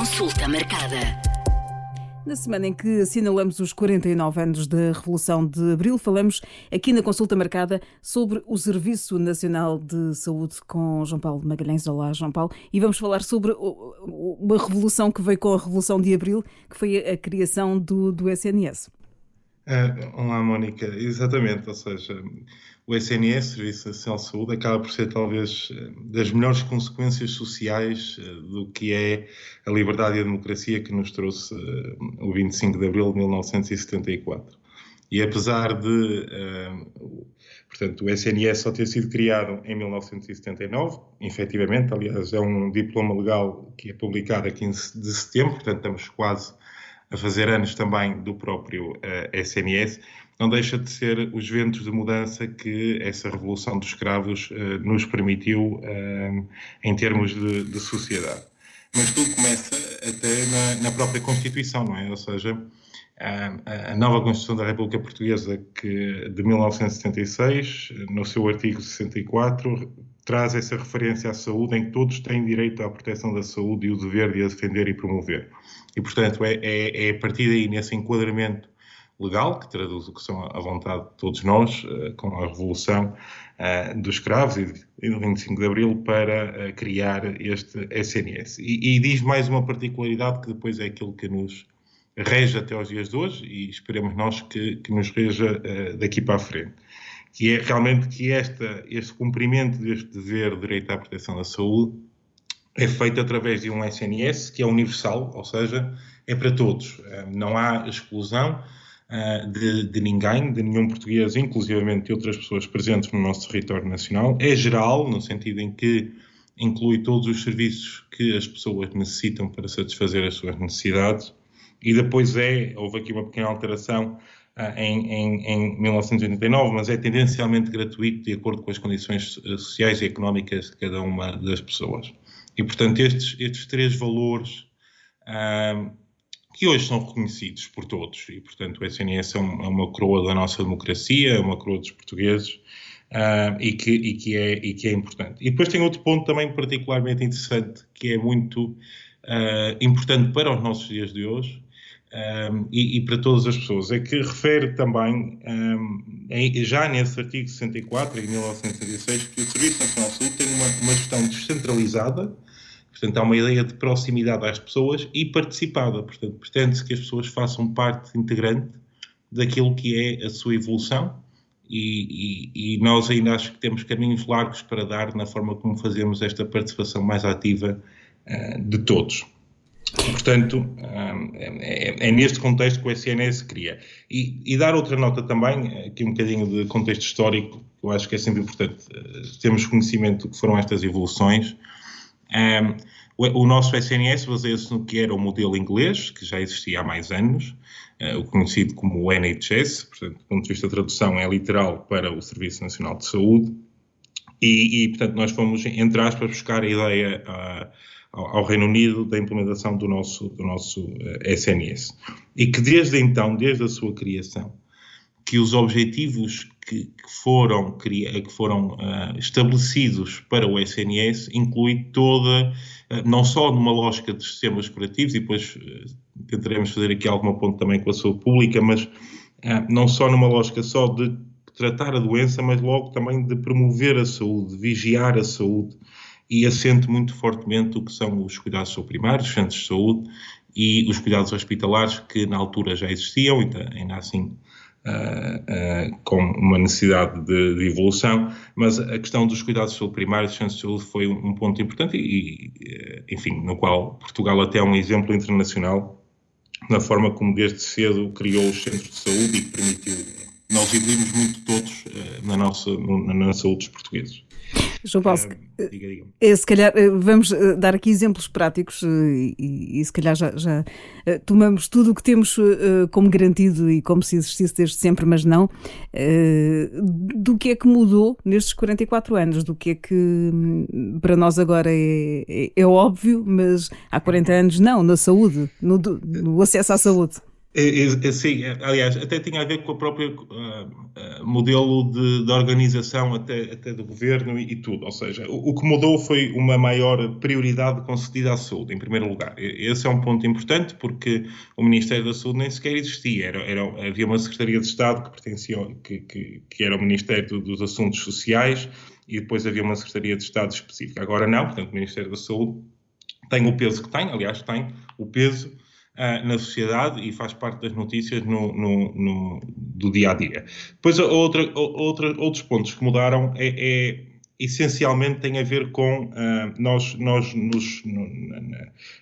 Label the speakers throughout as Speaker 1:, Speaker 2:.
Speaker 1: Consulta marcada.
Speaker 2: Na semana em que assinalamos os 49 anos da Revolução de Abril, falamos aqui na consulta marcada sobre o Serviço Nacional de Saúde com João Paulo Magalhães. Olá, João Paulo. E vamos falar sobre uma revolução que veio com a Revolução de Abril, que foi a criação do, do SNS.
Speaker 3: Uh, olá, Mónica. Exatamente, ou seja, o SNS, Serviço Nacional de Saúde, acaba por ser talvez das melhores consequências sociais uh, do que é a liberdade e a democracia que nos trouxe uh, o 25 de abril de 1974. E apesar de, portanto, o SNS só ter sido criado em 1979, efetivamente, aliás, é um diploma legal que é publicado a 15 de setembro, portanto, estamos quase a fazer anos também do próprio eh, SNS, não deixa de ser os ventos de mudança que essa revolução dos escravos uh, nos permitiu uh, em termos de, de, sociedade. Mas tudo começa até na, na, própria Constituição, não é? Ou seja, a, a nova Constituição da República Portuguesa que, de 1976, no seu artigo 64, traz essa referência à saúde em que todos têm direito à proteção da saúde e o dever de a defender e promover. E, portanto, é, é, é a partir daí, nesse enquadramento legal, que traduz o que são a vontade de todos nós, uh, com a revolução uh, dos escravos e, do 25 de Abril, para uh, criar este SNS. E, e, diz mais uma particularidade que depois é aquilo que nos rege até aos dias de hoje e esperemos nós que, que nos reja daqui para a frente. Que é realmente que esta, este cumprimento deste dever de direito à proteção da saúde é feito através de um SNS que é universal, ou seja, é para todos. Eh, não há exclusão eh, de, de ninguém, de nenhum português, inclusivamente de outras pessoas presentes no nosso território nacional. É geral, no sentido em que inclui todos os serviços que as pessoas necessitam para satisfazer as suas necessidades. E depois é, houve aqui uma pequena alteração uh, em, em, em, 1989, mas é tendencialmente gratuito de acordo com as condições sociais e económicas de cada uma das pessoas. E, portanto, estes, estes três valores uh, que hoje são reconhecidos por todos, e, portanto, o SNS é, é uma coroa da nossa democracia, é uma coroa dos portugueses, uh, e, que, e, que é, e que é importante. E depois tem outro ponto também particularmente interessante, que é muito uh, importante para os nossos dias de hoje, um, e, e, para todas as pessoas, é que refere também, um, em, já nesse artigo 64, em 1966, que o Serviço Nacional de Saúde tem uma, uma gestão descentralizada, portanto há uma ideia de proximidade às pessoas e participada, portanto pretende-se que as pessoas façam parte integrante daquilo que é a sua evolução e, e, e, nós ainda acho que temos caminhos largos para dar na forma como fazemos esta participação mais ativa uh, de todos. Portanto, é, é, neste contexto que o SNS cria. E, e, dar outra nota também, aqui um bocadinho de contexto histórico, que eu acho que é sempre importante eh, termos conhecimento do que foram estas evoluções. Um, o, o, nosso SNS baseia-se no que era o modelo inglês, que já existia há mais anos, uh, o conhecido como o NHS, portanto, do ponto de vista da tradução, é literal para o Serviço Nacional de Saúde. E, e portanto, nós fomos, entre aspas, buscar a ideia. Uh, ao, Reino Unido da implementação do nosso, do nosso SNS. Eh, e que desde então, desde a sua criação, que os objetivos que, que foram, que foram uh, estabelecidos para o SNS inclui toda, uh, não só numa lógica de sistemas curativos, e depois uh, tentaremos fazer aqui alguma ponto também com a saúde pública, mas não só numa lógica só de tratar a doença, mas logo também de promover a saúde, de vigiar a saúde, e assente muito fortemente o que são os cuidados primários, os centros de saúde e os cuidados hospitalares que na altura já existiam e ainda assim uh, uh, com uma necessidade de, de, evolução, mas a questão dos cuidados primários, dos centros de saúde foi um, um ponto importante e, e, enfim, no qual Portugal até é um exemplo internacional na forma como desde cedo criou os centros de saúde e que permitiu nós evoluímos muito todos uh, na, nossa, na, na saúde dos portugueses.
Speaker 2: João Paulo, uh, diga, diga. Eh, se calhar eh, vamos dar aqui exemplos práticos e, e se calhar já, já tomamos tudo o que temos como garantido e como se existisse desde sempre, mas não. Do que é que mudou nestes 44 anos? Do que é que hum, para nós agora é, é, é óbvio, mas há 40 anos não, na saúde, no, no acesso à saúde?
Speaker 3: É, é, é, sim, aliás, até tinha a ver com o próprio uh, modelo de, de, organização até, até do governo e, e tudo. Ou seja, o, o, que mudou foi uma maior prioridade concedida à saúde, em primeiro lugar. Esse é um ponto importante porque o Ministério da Saúde nem sequer existia. Era, era havia uma Secretaria de Estado que pertencia, que, que, que era o Ministério dos Assuntos Sociais e depois havia uma Secretaria de Estado específica. Agora não, portanto, o Ministério da Saúde tem o peso que tem, aliás, tem o peso uh, na sociedade e faz parte das notícias no, no, no do dia a dia. Depois, outra, outra, outros pontos que mudaram é, é essencialmente tem a ver com uh, nós, nós nos, no,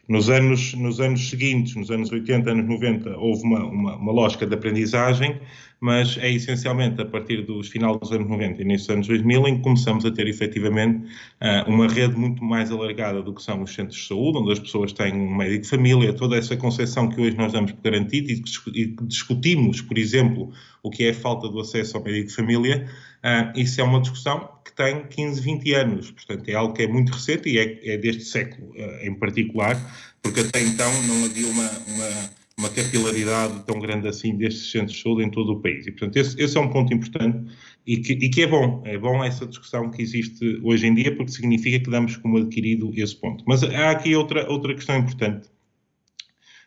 Speaker 3: nos, anos, nos anos seguintes, nos anos 80, anos 90, houve uma, uma, uma lógica de aprendizagem mas é essencialmente a partir dos final dos anos 90 e início dos anos 2000 em que começamos a ter efetivamente ah, uma rede muito mais alargada do que são os centros de saúde, onde as pessoas têm um médico de família, toda essa concepção que hoje nós damos por garantida e que discutimos, por exemplo, o que é a falta do acesso ao médico de família, ah, isso é uma discussão que tem 15, 20 anos, portanto é algo que é muito recente e é, é deste século ah, em particular, porque até então não havia uma, uma uma capilaridade tão grande assim destes centros de saúde em todo o país. E, portanto, esse, esse é um ponto importante e que, e que, é bom. É bom essa discussão que existe hoje em dia, porque significa que damos como adquirido esse ponto. Mas há aqui outra, outra questão importante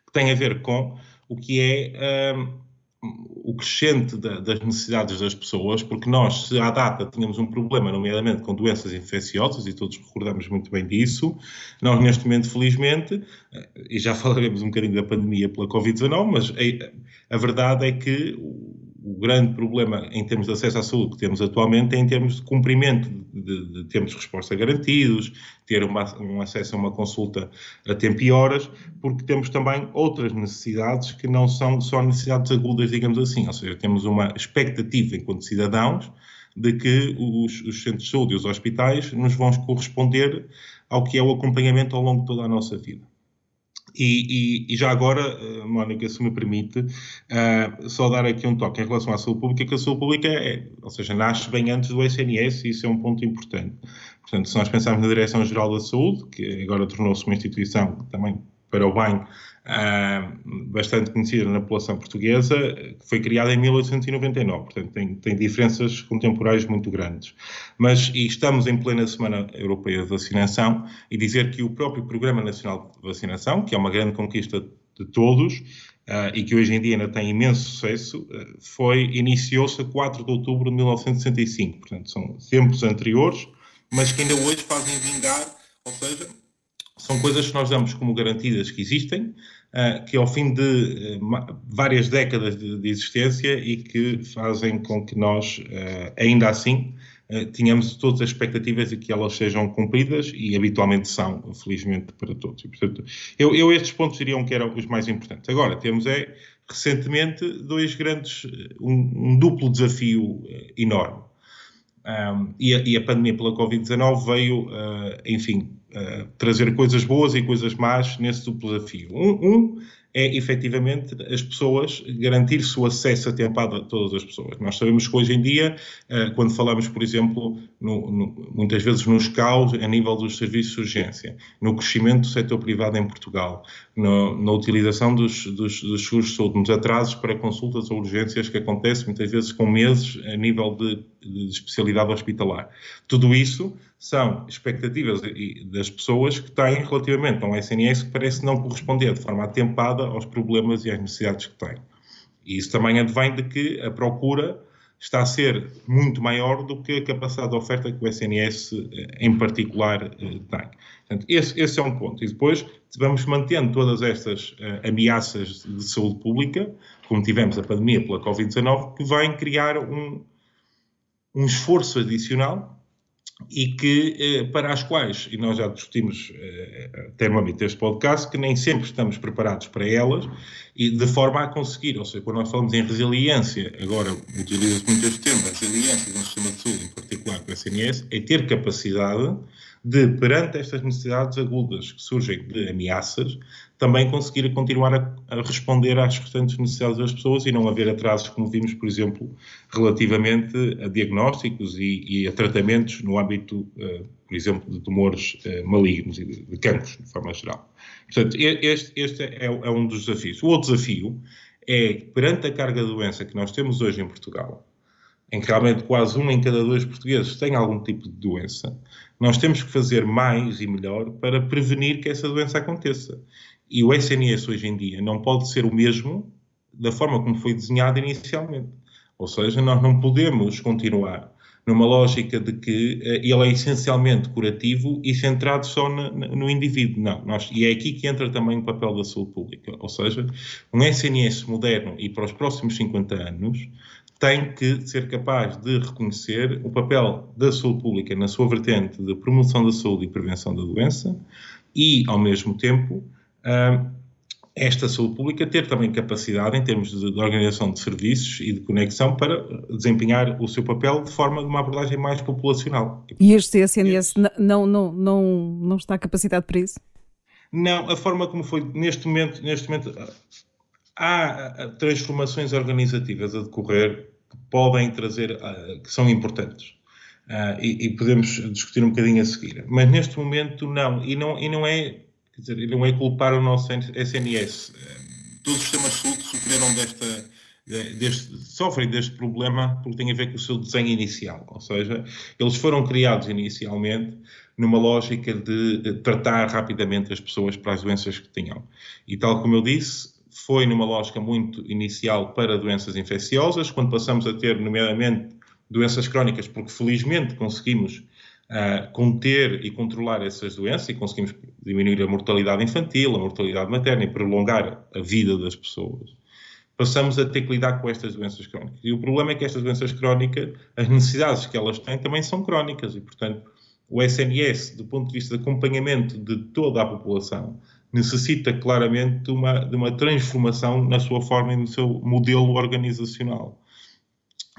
Speaker 3: que tem a ver com o que é. Hum, o crescente da, das necessidades das pessoas, porque nós, se à data tínhamos um problema, nomeadamente com doenças infecciosas, e todos recordamos muito bem disso, nós neste momento, felizmente, e já falaremos um bocadinho da pandemia pela Covid-19, mas a, a verdade é que o grande problema em termos de acesso à saúde que temos atualmente é em termos de cumprimento de, de tempos de resposta garantidos, ter uma, um acesso a uma consulta a tempo e horas, porque temos também outras necessidades que não são só necessidades agudas, digamos assim. Ou seja, temos uma expectativa enquanto cidadãos de que os, os centros de saúde e os hospitais nos vão corresponder ao que é o acompanhamento ao longo de toda a nossa vida. E, e, e, já agora, eh, Mónica, se me permite, uh, só dar aqui um toque em relação à saúde pública, que a saúde pública, é, ou seja, nasce bem antes do SNS e isso é um ponto importante. Portanto, se nós pensarmos na Direção-Geral da Saúde, que agora tornou-se uma instituição também para o bem uh, bastante conhecida na população portuguesa, que foi criada em 1899, portanto tem, tem diferenças contemporâneas muito grandes. Mas estamos em plena Semana Europeia de Vacinação e dizer que o próprio Programa Nacional de Vacinação, que é uma grande conquista de todos, uh, e que hoje em dia ainda tem imenso sucesso, uh, foi iniciou-se a 4 de outubro de 1965, portanto são tempos anteriores, mas que ainda hoje fazem vingar, são coisas que nós damos como garantidas que existem, uh, que ao fim de uh, várias décadas de, existência e que fazem com que nós, uh, ainda assim, tenhamos todas as expectativas de que elas sejam cumpridas e habitualmente são, felizmente, para todos. E, portanto, eu, eu estes pontos diriam que eram os mais importantes. Agora, temos é, recentemente, dois grandes, um, um duplo desafio enorme. Um, e, a, e, a, pandemia pela Covid-19 veio, enfim, uh, trazer coisas boas e coisas más nesse duplo desafio. Um, um é efetivamente as pessoas garantir-se o acesso atempado a todas as pessoas. Nós sabemos que hoje em dia, uh, quando falamos, por exemplo, no, no, muitas vezes nos caos a nível dos serviços de urgência, no crescimento do setor privado em Portugal, no, na utilização dos, dos, dos seguros de saúde, nos atrasos para consultas ou urgências que acontecem muitas vezes com meses a nível de, de especialidade hospitalar. Tudo isso são expectativas das pessoas que têm relativamente a um SNS que parece não corresponder de forma atempada aos problemas e às necessidades que têm. E isso também advém de que a procura está a ser muito maior do que a capacidade de oferta que o SNS, eh, em particular, eh, tem. Portanto, esse, esse é um ponto. E depois vamos mantendo todas estas uh, ameaças de saúde pública, como tivemos a pandemia pela Covid-19, que vem criar um, um esforço adicional e que, eh, para as quais, e nós já discutimos eh, até no âmbito deste podcast, que nem sempre estamos preparados para elas e de forma a conseguir, ou seja, quando nós falamos em resiliência, agora utiliza-se muito este termo, resiliência um sistema de saúde, em particular com a SNS, é ter capacidade de, perante estas necessidades agudas que surgem de ameaças, também conseguir continuar a, a, responder às restantes necessidades das pessoas e não haver atrasos, como vimos, por exemplo, relativamente a diagnósticos e, e a tratamentos no âmbito, uh, por exemplo, de tumores uh, malignos e de, de cancros, de forma geral. Portanto, este, este é, é, um dos desafios. O outro desafio é perante a carga de doença que nós temos hoje em Portugal, em que realmente quase um em cada dois portugueses tem algum tipo de doença, nós temos que fazer mais e melhor para prevenir que essa doença aconteça. E o SNS hoje em dia não pode ser o mesmo da forma como foi desenhado inicialmente. Ou seja, nós não podemos continuar numa lógica de que uh, ele é essencialmente curativo e centrado só no, no indivíduo. Não, nós, e é aqui que entra também o papel da saúde pública. Ou seja, um SNS moderno e para os próximos 50 anos tem que ser capaz de reconhecer o papel da saúde pública na sua vertente de promoção da saúde e prevenção da doença e, ao mesmo tempo, esta saúde pública ter também capacidade em termos de, de, organização de serviços e de conexão para desempenhar o seu papel de forma de uma abordagem mais populacional.
Speaker 2: E este SNS não, não, não, não está capacitado para isso?
Speaker 3: Não, a forma como foi neste momento, neste momento há transformações organizativas a decorrer que podem trazer, que são importantes. e, e podemos discutir um bocadinho a seguir. Mas neste momento não, e não, e não é Quer dizer, não é culpar o nosso SNS. Todos os sistemas de saúde sofreram desta, deste, sofrem deste problema porque tem a ver com o seu desenho inicial. Ou seja, eles foram criados inicialmente numa lógica de tratar rapidamente as pessoas para as doenças que tinham. E tal como eu disse, foi numa lógica muito inicial para doenças infecciosas, quando passamos a ter, nomeadamente, doenças crónicas, porque felizmente conseguimos uh, conter e controlar essas doenças e conseguimos diminuir a mortalidade infantil, a mortalidade materna e prolongar a vida das pessoas, passamos a ter que lidar com estas doenças crónicas. E o problema é que estas doenças crónicas, as necessidades que elas têm também são crónicas e, portanto, o SNS, do ponto de vista de acompanhamento de toda a população, necessita claramente uma, de uma transformação na sua forma e no seu modelo organizacional.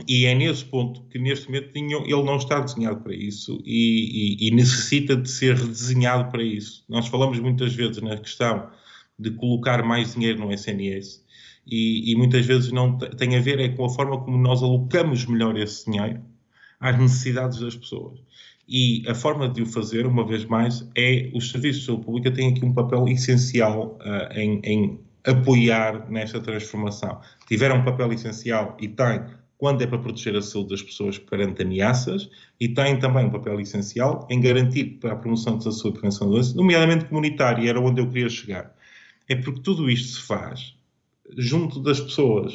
Speaker 3: E é nesse ponto que, neste momento, ele não está desenhado para isso e, e, e, necessita de ser redesenhado para isso. Nós falamos muitas vezes na questão de colocar mais dinheiro no SNS e, e muitas vezes não tem a ver é com a forma como nós alocamos melhor esse dinheiro às necessidades das pessoas. E a forma de o fazer, uma vez mais, é os serviços de saúde pública têm aqui um papel essencial uh, em, em apoiar nesta transformação. Tiveram um papel essencial e têm quando é para proteger a saúde das pessoas perante ameaças e tem também um papel essencial em garantir para a promoção da saúde e prevenção da doença, nomeadamente comunitária, era onde eu queria chegar. É porque tudo isto se faz junto das pessoas.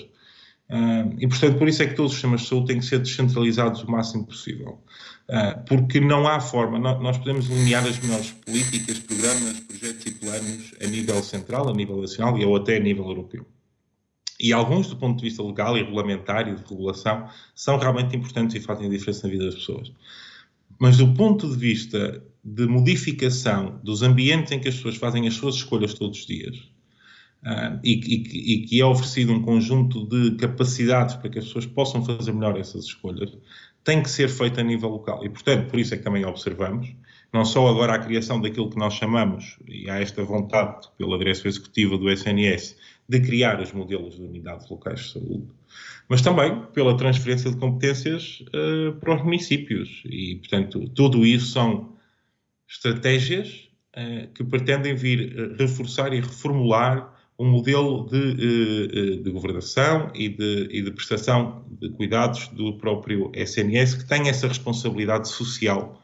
Speaker 3: Uh, e, portanto, por isso é que todos os sistemas de saúde têm que ser descentralizados o máximo possível. Uh, porque não há forma, nós podemos delinear as melhores políticas, programas, projetos e planos a nível central, a nível nacional e ou até a nível europeu. E alguns, do ponto de vista legal e regulamentar e de regulação, são realmente importantes e fazem a diferença na vida das pessoas. Mas do ponto de vista de modificação dos ambientes em que as pessoas fazem as suas escolhas todos os dias, uh, e, e, e, que é oferecido um conjunto de capacidades para que as pessoas possam fazer melhor essas escolhas, tem que ser feito a nível local. E, portanto, por isso é que também observamos, não só agora a criação daquilo que nós chamamos, e há esta vontade pela direção executiva do SNS, de criar os modelos de unidades locais de saúde, mas também pela transferência de competências uh, para os municípios. E, portanto, tudo isso são estratégias uh, que pretendem vir uh, reforçar e reformular um modelo de, de governação e de, e de, prestação de cuidados do próprio SNS, que tem essa responsabilidade social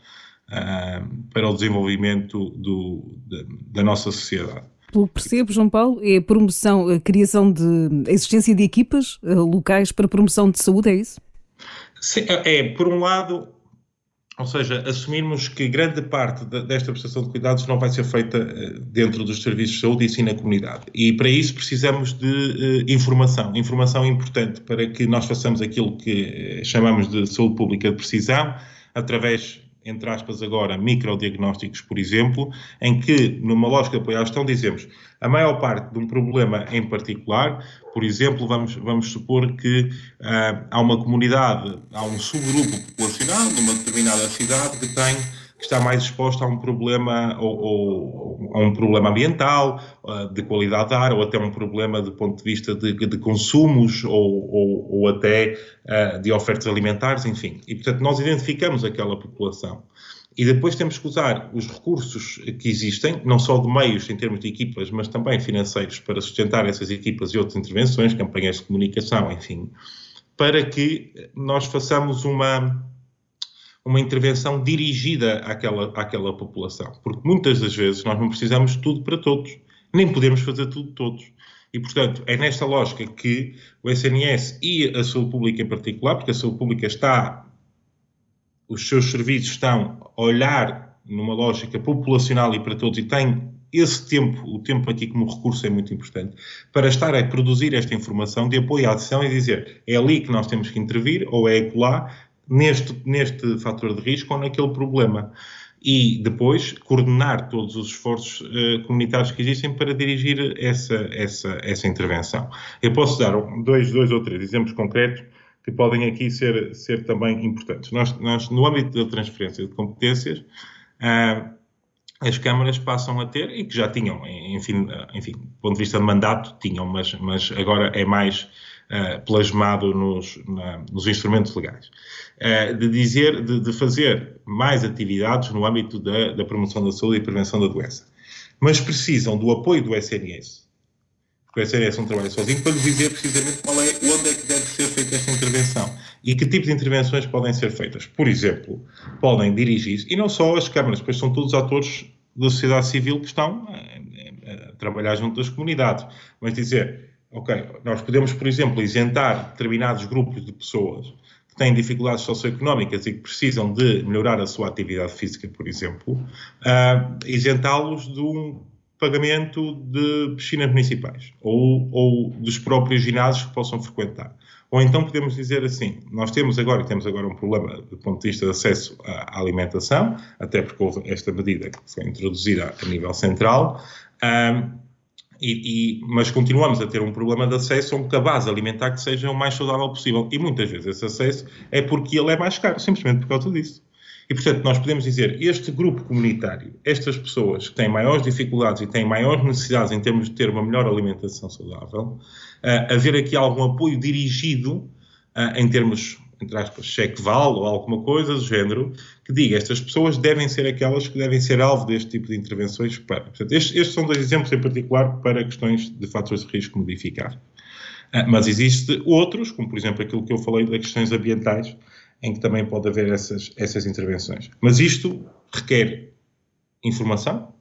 Speaker 3: para o desenvolvimento do, da nossa sociedade
Speaker 2: pelo que percebo, João Paulo, é a promoção, a criação de a existência de equipas uh, locais para promoção de saúde, é isso?
Speaker 3: Sim, é, é, por um lado, ou seja, assumirmos que grande parte de, desta prestação de cuidados não vai ser feita uh, dentro dos serviços de saúde e sim na comunidade. E para isso precisamos de uh, informação, informação importante para que nós façamos aquilo que chamamos de saúde pública de precisão, através entre aspas agora, microdiagnósticos, por exemplo, em que, numa lógica de apoio à gestão, dizemos a maior parte de um problema em particular, por exemplo, vamos, vamos supor que uh, há uma comunidade, há um subgrupo populacional numa determinada cidade que tem que está mais exposta a um problema ou, ou a um problema ambiental, uh, de qualidade de ar, ou até um problema do ponto de vista de, de consumos ou, ou, ou até uh, de ofertas alimentares, enfim. E, portanto, nós identificamos aquela população. E depois temos que usar os recursos que existem, não só de meios em termos de equipas, mas também financeiros, para sustentar essas equipas e outras intervenções, campanhas de comunicação, enfim, para que nós façamos uma, uma intervenção dirigida àquela, àquela população. Porque muitas das vezes nós não precisamos de tudo para todos, nem podemos fazer tudo todos. E, portanto, é nesta lógica que o SNS e a saúde pública em particular, porque a saúde pública está os seus serviços estão a olhar numa lógica populacional e para todos e tem esse tempo, o tempo aqui como recurso é muito importante, para estar a produzir esta informação de apoio à decisão e dizer é ali que nós temos que intervir ou é lá neste, neste fator de risco ou naquele problema. E depois coordenar todos os esforços uh, comunitários que existem para dirigir essa, essa, essa intervenção. Eu posso dar dois, dois ou três exemplos concretos que podem aqui ser, ser também importantes. Nós, nós, no âmbito da transferência de competências, ah, as câmaras passam a ter, e que já tinham, enfim, enfim do ponto de vista de mandato, tinham, mas, mas agora é mais ah, plasmado nos, na, nos instrumentos legais, ah, de dizer, de, de, fazer mais atividades no âmbito da, da promoção da saúde e prevenção da doença. Mas precisam do apoio do SNS, porque o SNS não trabalha sozinho, para lhe dizer precisamente qual é, onde é que deve ser feita esta intervenção e que tipo de intervenções podem ser feitas. Por exemplo, podem dirigir, e não só as câmaras, pois são todos atores da sociedade civil que estão a, a, a trabalhar junto das comunidades, mas dizer, ok, nós podemos, por exemplo, isentar determinados grupos de pessoas que têm dificuldades socioeconómicas e que precisam de melhorar a sua atividade física, por exemplo, uh, isentá-los de um pagamento de piscinas municipais ou, ou dos próprios ginásios que possam frequentar. Ou então podemos dizer assim, nós temos agora, temos agora um problema do ponto de vista de acesso à alimentação, até porque houve esta medida que foi introduzida a nível central, um, e, e, mas continuamos a ter um problema de acesso a um cabaz alimentar que seja o mais saudável possível. E muitas vezes esse acesso é porque ele é mais caro, simplesmente por causa disso. E, portanto, nós podemos dizer, este grupo comunitário, estas pessoas que têm maiores dificuldades e têm maiores necessidades em termos de ter uma melhor alimentação saudável, uh, haver aqui algum apoio dirigido uh, em termos, entre aspas, cheque-val ou alguma coisa do género, que diga, estas pessoas devem ser aquelas que devem ser alvo deste tipo de intervenções para. Portanto, estes, estes são dois exemplos em particular para questões de fatores de risco modificar. Uh, mas existem outros, como por exemplo aquilo que eu falei das questões ambientais, em que também pode haver essas, essas intervenções. Mas isto requer informação,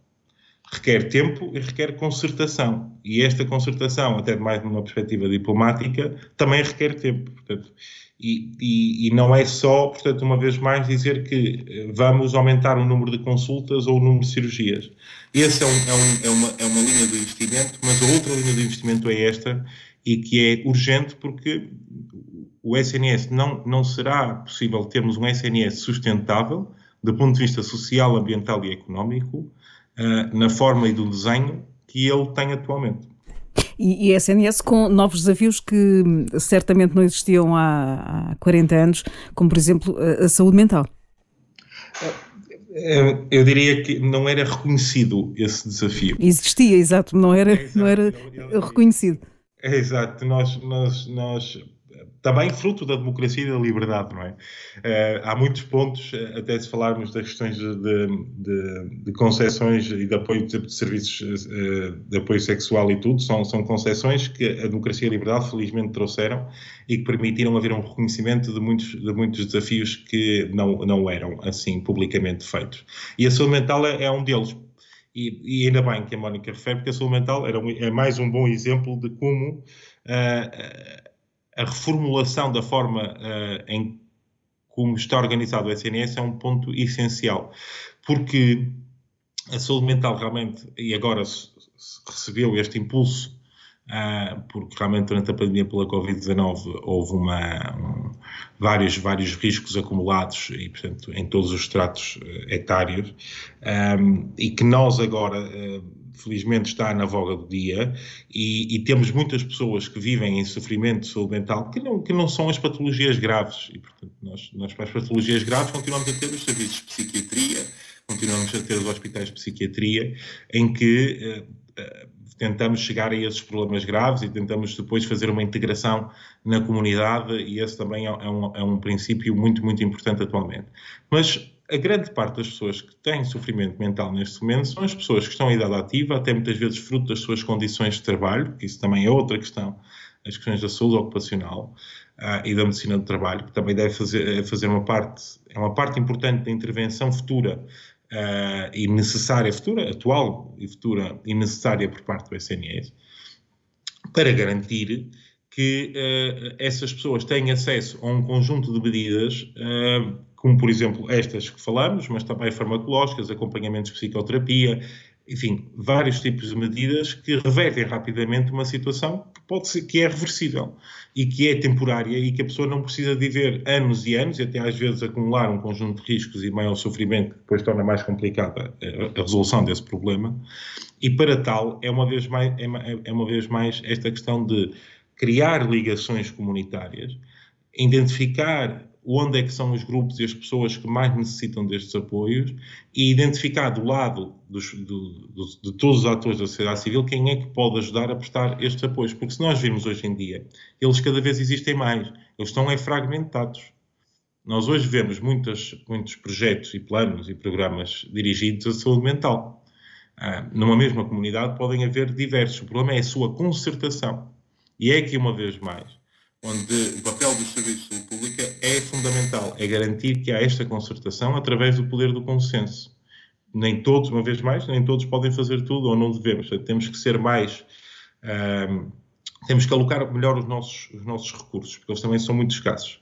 Speaker 3: requer tempo e requer concertação. E esta concertação, até mais numa perspectiva diplomática, também requer tempo. Portanto, e, e, e, não é só, portanto, uma vez mais, dizer que eh, vamos aumentar o número de consultas ou o número de cirurgias. Essa é, um, é, um, é, uma, é uma linha de investimento, mas a outra linha de investimento é esta, e que é urgente porque o SNS não, não será possível termos um SNS sustentável do ponto de vista social, ambiental e económico uh, na forma e do desenho que ele tem atualmente.
Speaker 2: E, e SNS com novos desafios que certamente não existiam há, há 40 anos, como por exemplo a, a saúde mental.
Speaker 3: Eh, eu diria que não era reconhecido esse desafio.
Speaker 2: Existia, exato, não era, é, exato. Não era reconhecido.
Speaker 3: É, exato, nós, nós, nós também fruto da democracia e da liberdade, não é? Uh, há muitos pontos, eh, até se falarmos das questões de, de, de concessões e de apoio de serviços uh, de apoio sexual e tudo, são, são concessões que a democracia e a liberdade felizmente trouxeram e que permitiram haver um reconhecimento de muitos, de muitos desafios que não, não eram assim publicamente feitos. E a saúde mental é, é um deles. E, e, ainda bem que a Mónica refere, porque a saúde mental era um, é mais um bom exemplo de como uh, a reformulação da forma uh, em como está organizado o SNS é um ponto essencial, porque a saúde mental realmente, e agora recebeu este impulso, uh, porque realmente durante a pandemia pela Covid-19 houve uma, um, vários, vários riscos acumulados, e portanto em todos os estratos uh, etários, um, e que nós agora uh, felizmente está na voga do dia e, e, temos muitas pessoas que vivem em sofrimento de saúde mental que não, que não são as patologias graves e, portanto, nós, nós para as patologias graves continuamos a ter os serviços de psiquiatria, continuamos a ter os hospitais de psiquiatria em que uh, uh, tentamos chegar a esses problemas graves e tentamos depois fazer uma integração na comunidade e esse também é, é, um, é um princípio muito, muito importante atualmente. Mas a grande parte das pessoas que têm sofrimento mental neste momento são as pessoas que estão em idade ativa, até muitas vezes fruto das suas condições de trabalho, que isso também é outra questão, as questões da saúde ocupacional uh, e da medicina do trabalho, que também deve fazer, é fazer uma parte, é uma parte importante da intervenção futura uh, e necessária, futura, atual e futura e necessária por parte do SNS, para garantir que uh, essas pessoas têm acesso a um conjunto de medidas, como por exemplo estas que falamos, mas também farmacológicas, acompanhamentos de psicoterapia, enfim, vários tipos de medidas que revertem rapidamente uma situação que pode ser que é reversível e que é temporária e que a pessoa não precisa de viver anos e anos e até às vezes acumular um conjunto de riscos e maior sofrimento que depois torna mais complicada a, resolução desse problema. E para tal é uma vez mais é, é uma vez mais esta questão de criar ligações comunitárias, identificar onde é que são os grupos e as pessoas que mais necessitam destes apoios e identificar do lado dos, do, do, de todos os atores da sociedade civil quem é que pode ajudar a prestar estes apoios. Porque se nós vimos hoje em dia, eles cada vez existem mais, eles estão é fragmentados. Nós hoje vemos muitas, muitos projetos e planos e programas dirigidos à saúde mental. Ah, numa mesma comunidade podem haver diversos. O problema é a sua concertação. E é aqui, uma vez mais, onde o papel dos serviços de saúde pública é fundamental, é garantir que há esta concertação através do poder do consenso. Nem todos, uma vez mais, nem todos podem fazer tudo ou não devemos. Temos que ser mais. Um, temos que alocar melhor os nossos, os nossos recursos, porque eles também são muito escassos.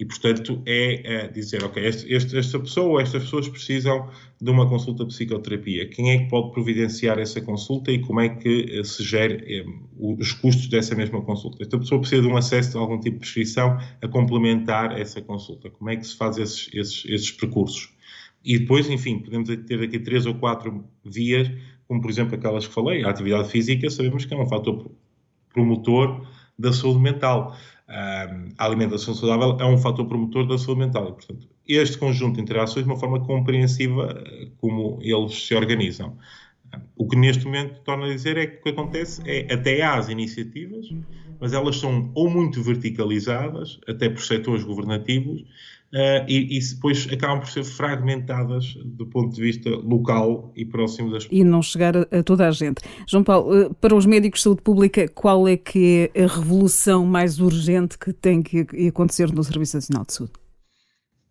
Speaker 3: E, portanto, é, é dizer, ok, este, esta pessoa, estas pessoas precisam de uma consulta de psicoterapia. Quem é que pode providenciar essa consulta e como é que eh, se gere eh, os custos dessa mesma consulta? Esta pessoa precisa de um acesso a algum tipo de prescrição a complementar essa consulta. Como é que se faz esses, esses, esses percursos? E depois, enfim, podemos ter aqui três ou quatro vias, como por exemplo aquelas que falei. A atividade física sabemos que é um fator promotor da saúde mental a alimentação saudável é um fator promotor da saúde mental. E, portanto, este conjunto de interações de uma forma compreensiva eh, como eles se organizam. O que neste momento torna a dizer é que o que acontece é até há as iniciativas, mas elas são ou muito verticalizadas, até por setores governativos, Uh, e, e, depois acabam por ser fragmentadas do ponto de vista local e próximo das
Speaker 2: E não chegar a, a toda a gente. João Paulo, uh, para os médicos de saúde pública, qual é que é a revolução mais urgente que tem que acontecer no Serviço Nacional de Saúde?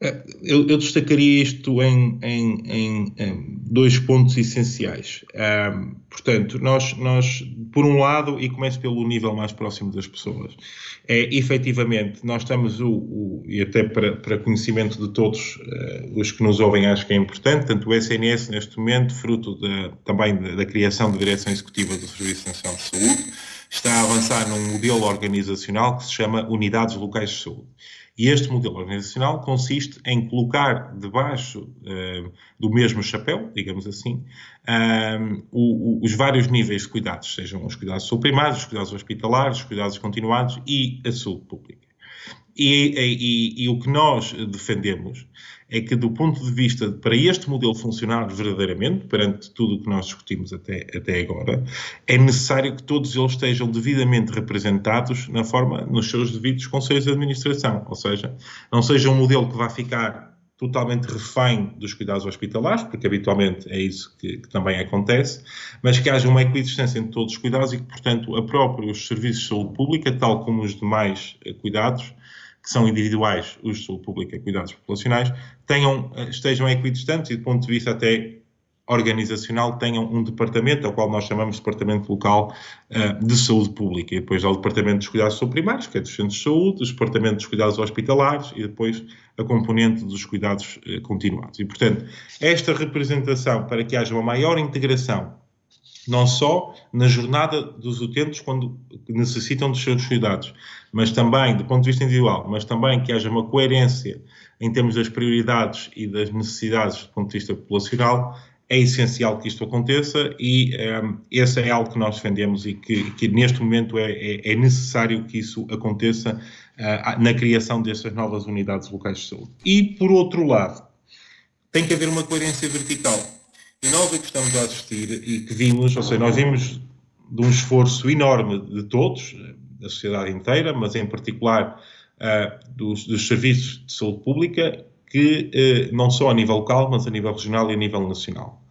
Speaker 3: É, eu, eu, destacaria isto em, em, em, em dois pontos essenciais. Um, portanto, nós, nós, por um lado, e começo pelo nível mais próximo das pessoas, é efetivamente, nós estamos, o, o e até para, para, conhecimento de todos uh, os que nos ouvem, acho que é importante, tanto o SNS, neste momento, fruto também da, da criação da Direção Executiva do Serviço Nacional de Saúde, está a avançar num modelo organizacional que se chama Unidades Locais de Saúde. E este modelo organizacional consiste em colocar debaixo uh, do mesmo chapéu, digamos assim, um, o, o, os vários níveis de cuidados, sejam os cuidados subprimários, os cuidados hospitalares, os cuidados continuados e a saúde pública. E, e, e, o que nós defendemos é que, do ponto de vista para este modelo funcionar verdadeiramente, perante tudo o que nós discutimos até, até agora, é necessário que todos eles estejam devidamente representados na forma, nos seus devidos conselhos de administração. Ou seja, não seja um modelo que vá ficar totalmente refém dos cuidados hospitalares, porque habitualmente é isso que, que, também acontece, mas que haja uma equidistância entre todos os cuidados e que, portanto, a próprios serviços de saúde pública, tal como os demais eh, cuidados, que são individuais, os de saúde pública e cuidados populacionais, tenham, eh, estejam equidistantes e, do ponto de vista até organizacional, tenham um departamento, ao qual nós chamamos de Departamento Local uh, de Saúde Pública. E depois há o Departamento dos Cuidados Primários, que é dos Centros de Saúde, o Departamento dos Cuidados Hospitalares e depois a componente dos cuidados uh, continuados. E, portanto, esta representação para que haja uma maior integração não só na jornada dos utentes quando necessitam dos seus cuidados, mas também do ponto de vista individual, mas também que haja uma coerência em termos das prioridades e das necessidades do ponto de vista populacional, é essencial que isto aconteça e um, ehm, esse é algo que nós defendemos e que, que neste momento é, é, é, necessário que isso aconteça uh, na criação destas novas unidades locais de saúde. E, por outro lado, tem que haver uma coerência vertical nós o que estamos a assistir e que vimos, ou seja, nós vimos de um esforço enorme de todos, da sociedade inteira, mas em particular uh, dos, dos, serviços de saúde pública, que eh, não só a nível local, mas a nível regional e a nível nacional.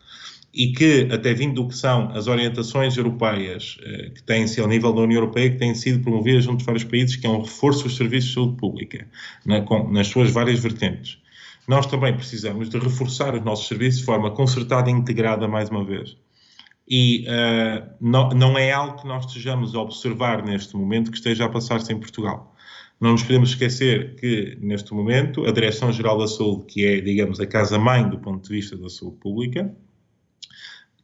Speaker 3: E que, até vindo do que são as orientações europeias eh, que têm-se ao nível da União Europeia, que têm sido promovidas junto de vários países, que é um reforço dos serviços de saúde pública, na, com, nas suas várias vertentes. Nós também precisamos de reforçar os nossos serviços de forma concertada e integrada, mais uma vez. E uh, não, não é algo que nós estejamos a observar neste momento que esteja a passar-se em Portugal. Não nos podemos esquecer que, neste momento, a Direção-Geral da Saúde, que é, digamos, a casa-mãe do ponto de vista da saúde pública,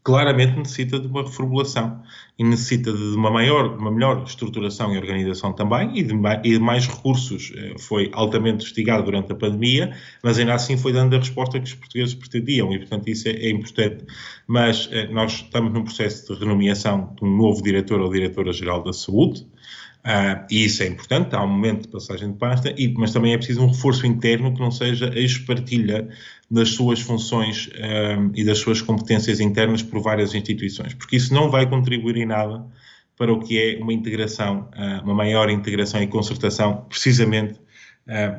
Speaker 3: claramente necessita de uma reformulação e necessita de uma maior, uma melhor estruturação e organização também e de, e de, mais recursos. Eh, foi altamente investigado durante a pandemia, mas ainda assim foi dando a resposta que os portugueses pretendiam e, portanto, isso é, é importante. Mas eh, nós estamos num processo de renomeação de um novo diretor ou diretora-geral da saúde, Uh, e isso é importante, há um momento de passagem de pasta, e, mas também é preciso um reforço interno que não seja a espartilha das suas funções uh, e das suas competências internas por várias instituições, porque isso não vai contribuir em nada para o que é uma integração, uh, uma maior integração e concertação, precisamente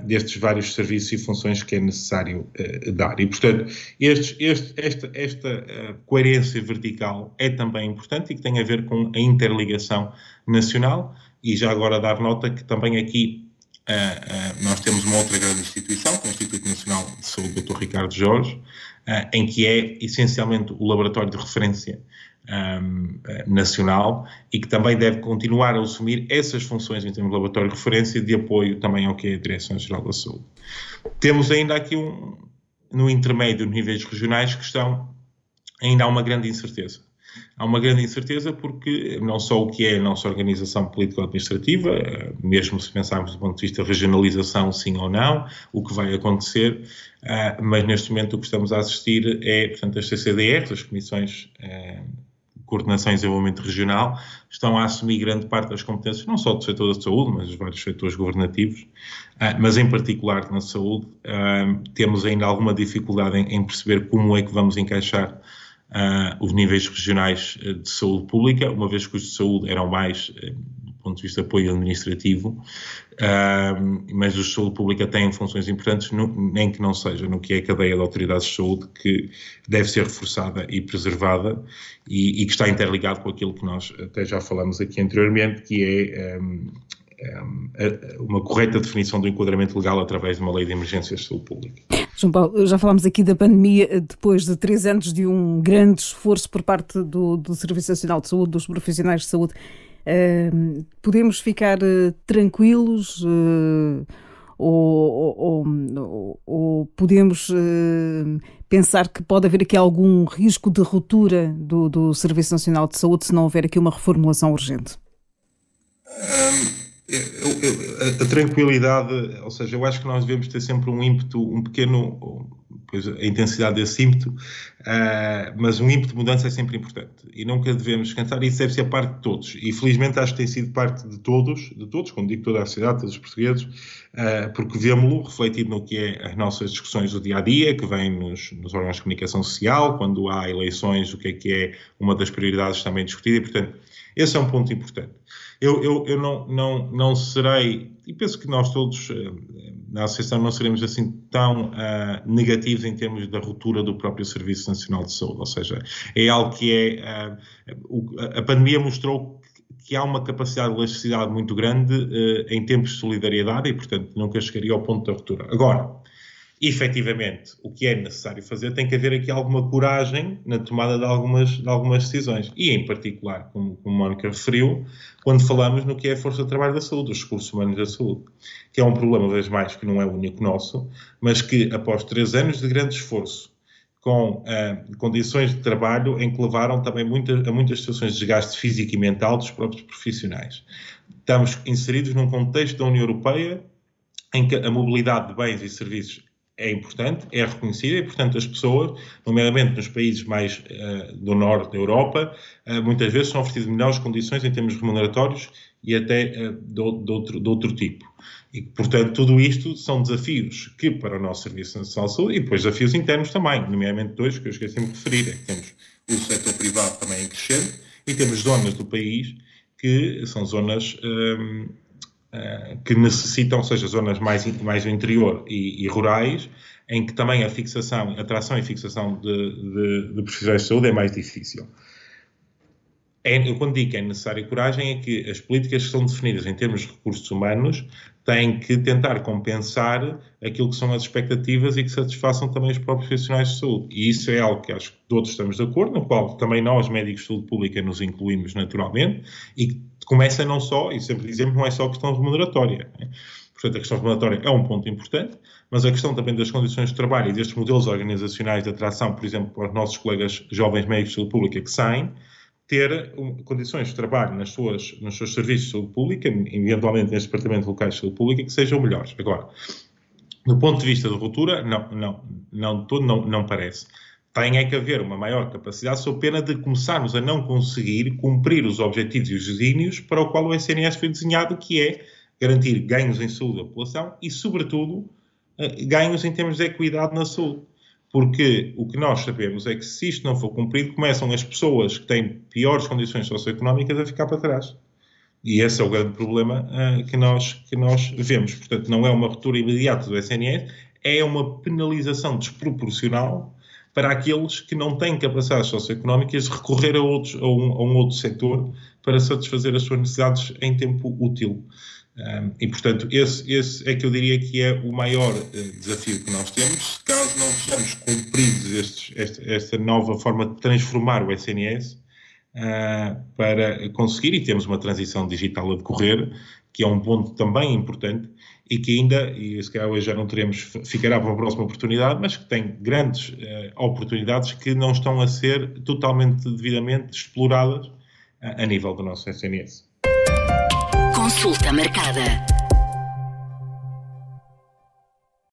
Speaker 3: destes vários serviços e funções que é necessário dar. E, portanto, este, este, esta, esta coerência vertical é também importante e que tem a ver com a interligação nacional e já agora dar nota que também aqui uh, uh, nós temos uma outra grande instituição, que é o Instituto Nacional de Saúde Dr. Ricardo Jorge, uh, em que é essencialmente o laboratório de referência um, nacional e que também deve continuar a assumir essas funções em termos de laboratório de referência de apoio também ao que é a Direção-Geral da Saúde. Temos ainda aqui um, no intermédio, níveis regionais, que estão ainda há uma grande incerteza. Há uma grande incerteza porque não só o que é a nossa organização político-administrativa, mesmo se pensarmos do ponto de vista de regionalização, sim ou não, o que vai acontecer, eh, mas neste momento o que estamos a assistir é, portanto, as CCDRs, as Comissões eh, de Coordenação e Desenvolvimento Regional, estão a assumir grande parte das competências, não só do setor da saúde, mas dos vários setores governativos, mas em particular na saúde, temos ainda alguma dificuldade em perceber como é que vamos encaixar uh, os níveis regionais ah, de saúde pública, uma vez que os de saúde eram mais uh, do ponto de vista de apoio administrativo, uh, mas os de saúde pública têm funções importantes, no, nem que não seja no que é a cadeia de autoridades de saúde, que deve ser reforçada e preservada e, e que está interligado com aquilo que nós até já falamos aqui anteriormente, que é um, uma correta definição do enquadramento legal através de uma lei de emergências de saúde pública.
Speaker 2: João Paulo, já falámos aqui da pandemia, depois de três anos de um grande esforço por parte do, do Serviço Nacional de Saúde, dos profissionais de saúde. Uh, podemos ficar uh, tranquilos uh, ou, ou, ou, ou, podemos pensar que pode haver aqui algum risco de ruptura do, do Serviço Nacional de Saúde se não houver aqui uma reformulação urgente?
Speaker 3: Eu, a, tranquilidade, ou seja, eu acho que nós devemos ter sempre um ímpeto, um pequeno, pois a intensidade desse ímpeto, uh, mas um ímpeto de mudança é sempre importante e nunca devemos descansar isso deve ser parte de todos. E felizmente acho que tem sido parte de todos, de todos, quando digo toda a sociedade, todos os portugueses, uh, porque vemos-lo refletido no que é as nossas discussões do dia a dia, que vem nos, nos órgãos de comunicação social, quando há eleições, o que é que é uma das prioridades também discutida, e portanto, esse é um ponto importante. Eu, eu, eu não, não, não serei, e penso que nós todos eh, na Associação não seremos assim tão uh, negativos em termos da ruptura do próprio Serviço Nacional de Saúde, ou seja, é algo que é. Uh, a pandemia mostrou que há uma capacidade de elasticidade muito grande uh, em tempos de solidariedade e, portanto, nunca chegaria ao ponto da ruptura. Agora, efetivamente o que é necessário fazer, tem que haver aqui alguma coragem na tomada de algumas, de algumas decisões. E, em particular, como, como Mónica referiu, quando falamos no que é a força de trabalho da saúde, os recursos humanos da saúde, que é um problema, vez mais, que não é único nosso, mas que, após três anos de grande esforço, com uh, condições de trabalho em que levaram também muita, a muitas situações de desgaste físico e mental dos próprios profissionais. Estamos inseridos num contexto da União Europeia em que a mobilidade de bens e serviços é importante, é reconhecida e, portanto, as pessoas, nomeadamente nos países mais uh, do norte da Europa, uh, muitas vezes são oferecidas melhores condições em termos remuneratórios e até uh, de, de, outro, de, outro, tipo. E, portanto, tudo isto são desafios que, para o nosso Serviço Nacional de Saúde, e depois desafios internos também, nomeadamente dois que eu esqueci-me de referir, é que temos o setor privado também em crescente e temos zonas do país que são zonas... Um, eh, que necessitam, ou seja, zonas mais, mais do interior e, e rurais, em que também a fixação, a atração e fixação de, de, de profissionais de saúde é mais difícil. É, eu quando digo que é necessária coragem é que as políticas que são definidas em termos de recursos humanos têm que tentar compensar aquilo que são as expectativas e que satisfaçam também os próprios profissionais de saúde. E isso é algo que acho que todos estamos de acordo, no qual também nós, médicos de saúde pública, nos incluímos naturalmente, e que começa não só, e sempre dizemos, não é só a questão remuneratória. Né? Portanto, a questão remuneratória é um ponto importante, mas a questão também das condições de trabalho e destes modelos organizacionais de atração, por exemplo, para os nossos colegas jovens médicos de saúde pública que saem, ter condições de trabalho nas suas, nos seus serviços de saúde pública, eventualmente neste departamento locais de saúde pública, que sejam melhores. Agora, do ponto de vista de ruptura, não, não, não, não, não parece. Tem é que haver uma maior capacidade, sob pena de começarmos a não conseguir cumprir os objetivos e os desígnios para o qual o SNS foi desenhado, que é garantir ganhos em saúde da população e, sobretudo, eh, ganhos em termos de equidade na saúde porque o que nós sabemos é que se isto não for cumprido, começam as pessoas que têm piores condições socioeconómicas a ficar para trás. E esse é o grande problema uh, que, nós, que nós vemos. Portanto, não é uma ruptura imediata do SNS, é uma penalização desproporcional para aqueles que não têm capacidades socioeconómicas recorrer a, outros, a, um, a um outro setor para satisfazer as suas necessidades em tempo útil. Um, e, portanto, esse, esse, é que eu diria que é o maior uh, desafio que nós temos. Caso não sejamos cumpridos estes, esta, esta, nova forma de transformar o SNS uh, ah, para conseguir, e temos uma transição digital a decorrer, que é um ponto também importante e que ainda, e se calhar hoje já não teremos, ficará para uma próxima oportunidade, mas que tem grandes uh, oportunidades que não estão a ser totalmente devidamente exploradas a nível do nosso SNS.
Speaker 1: Consulta marcada.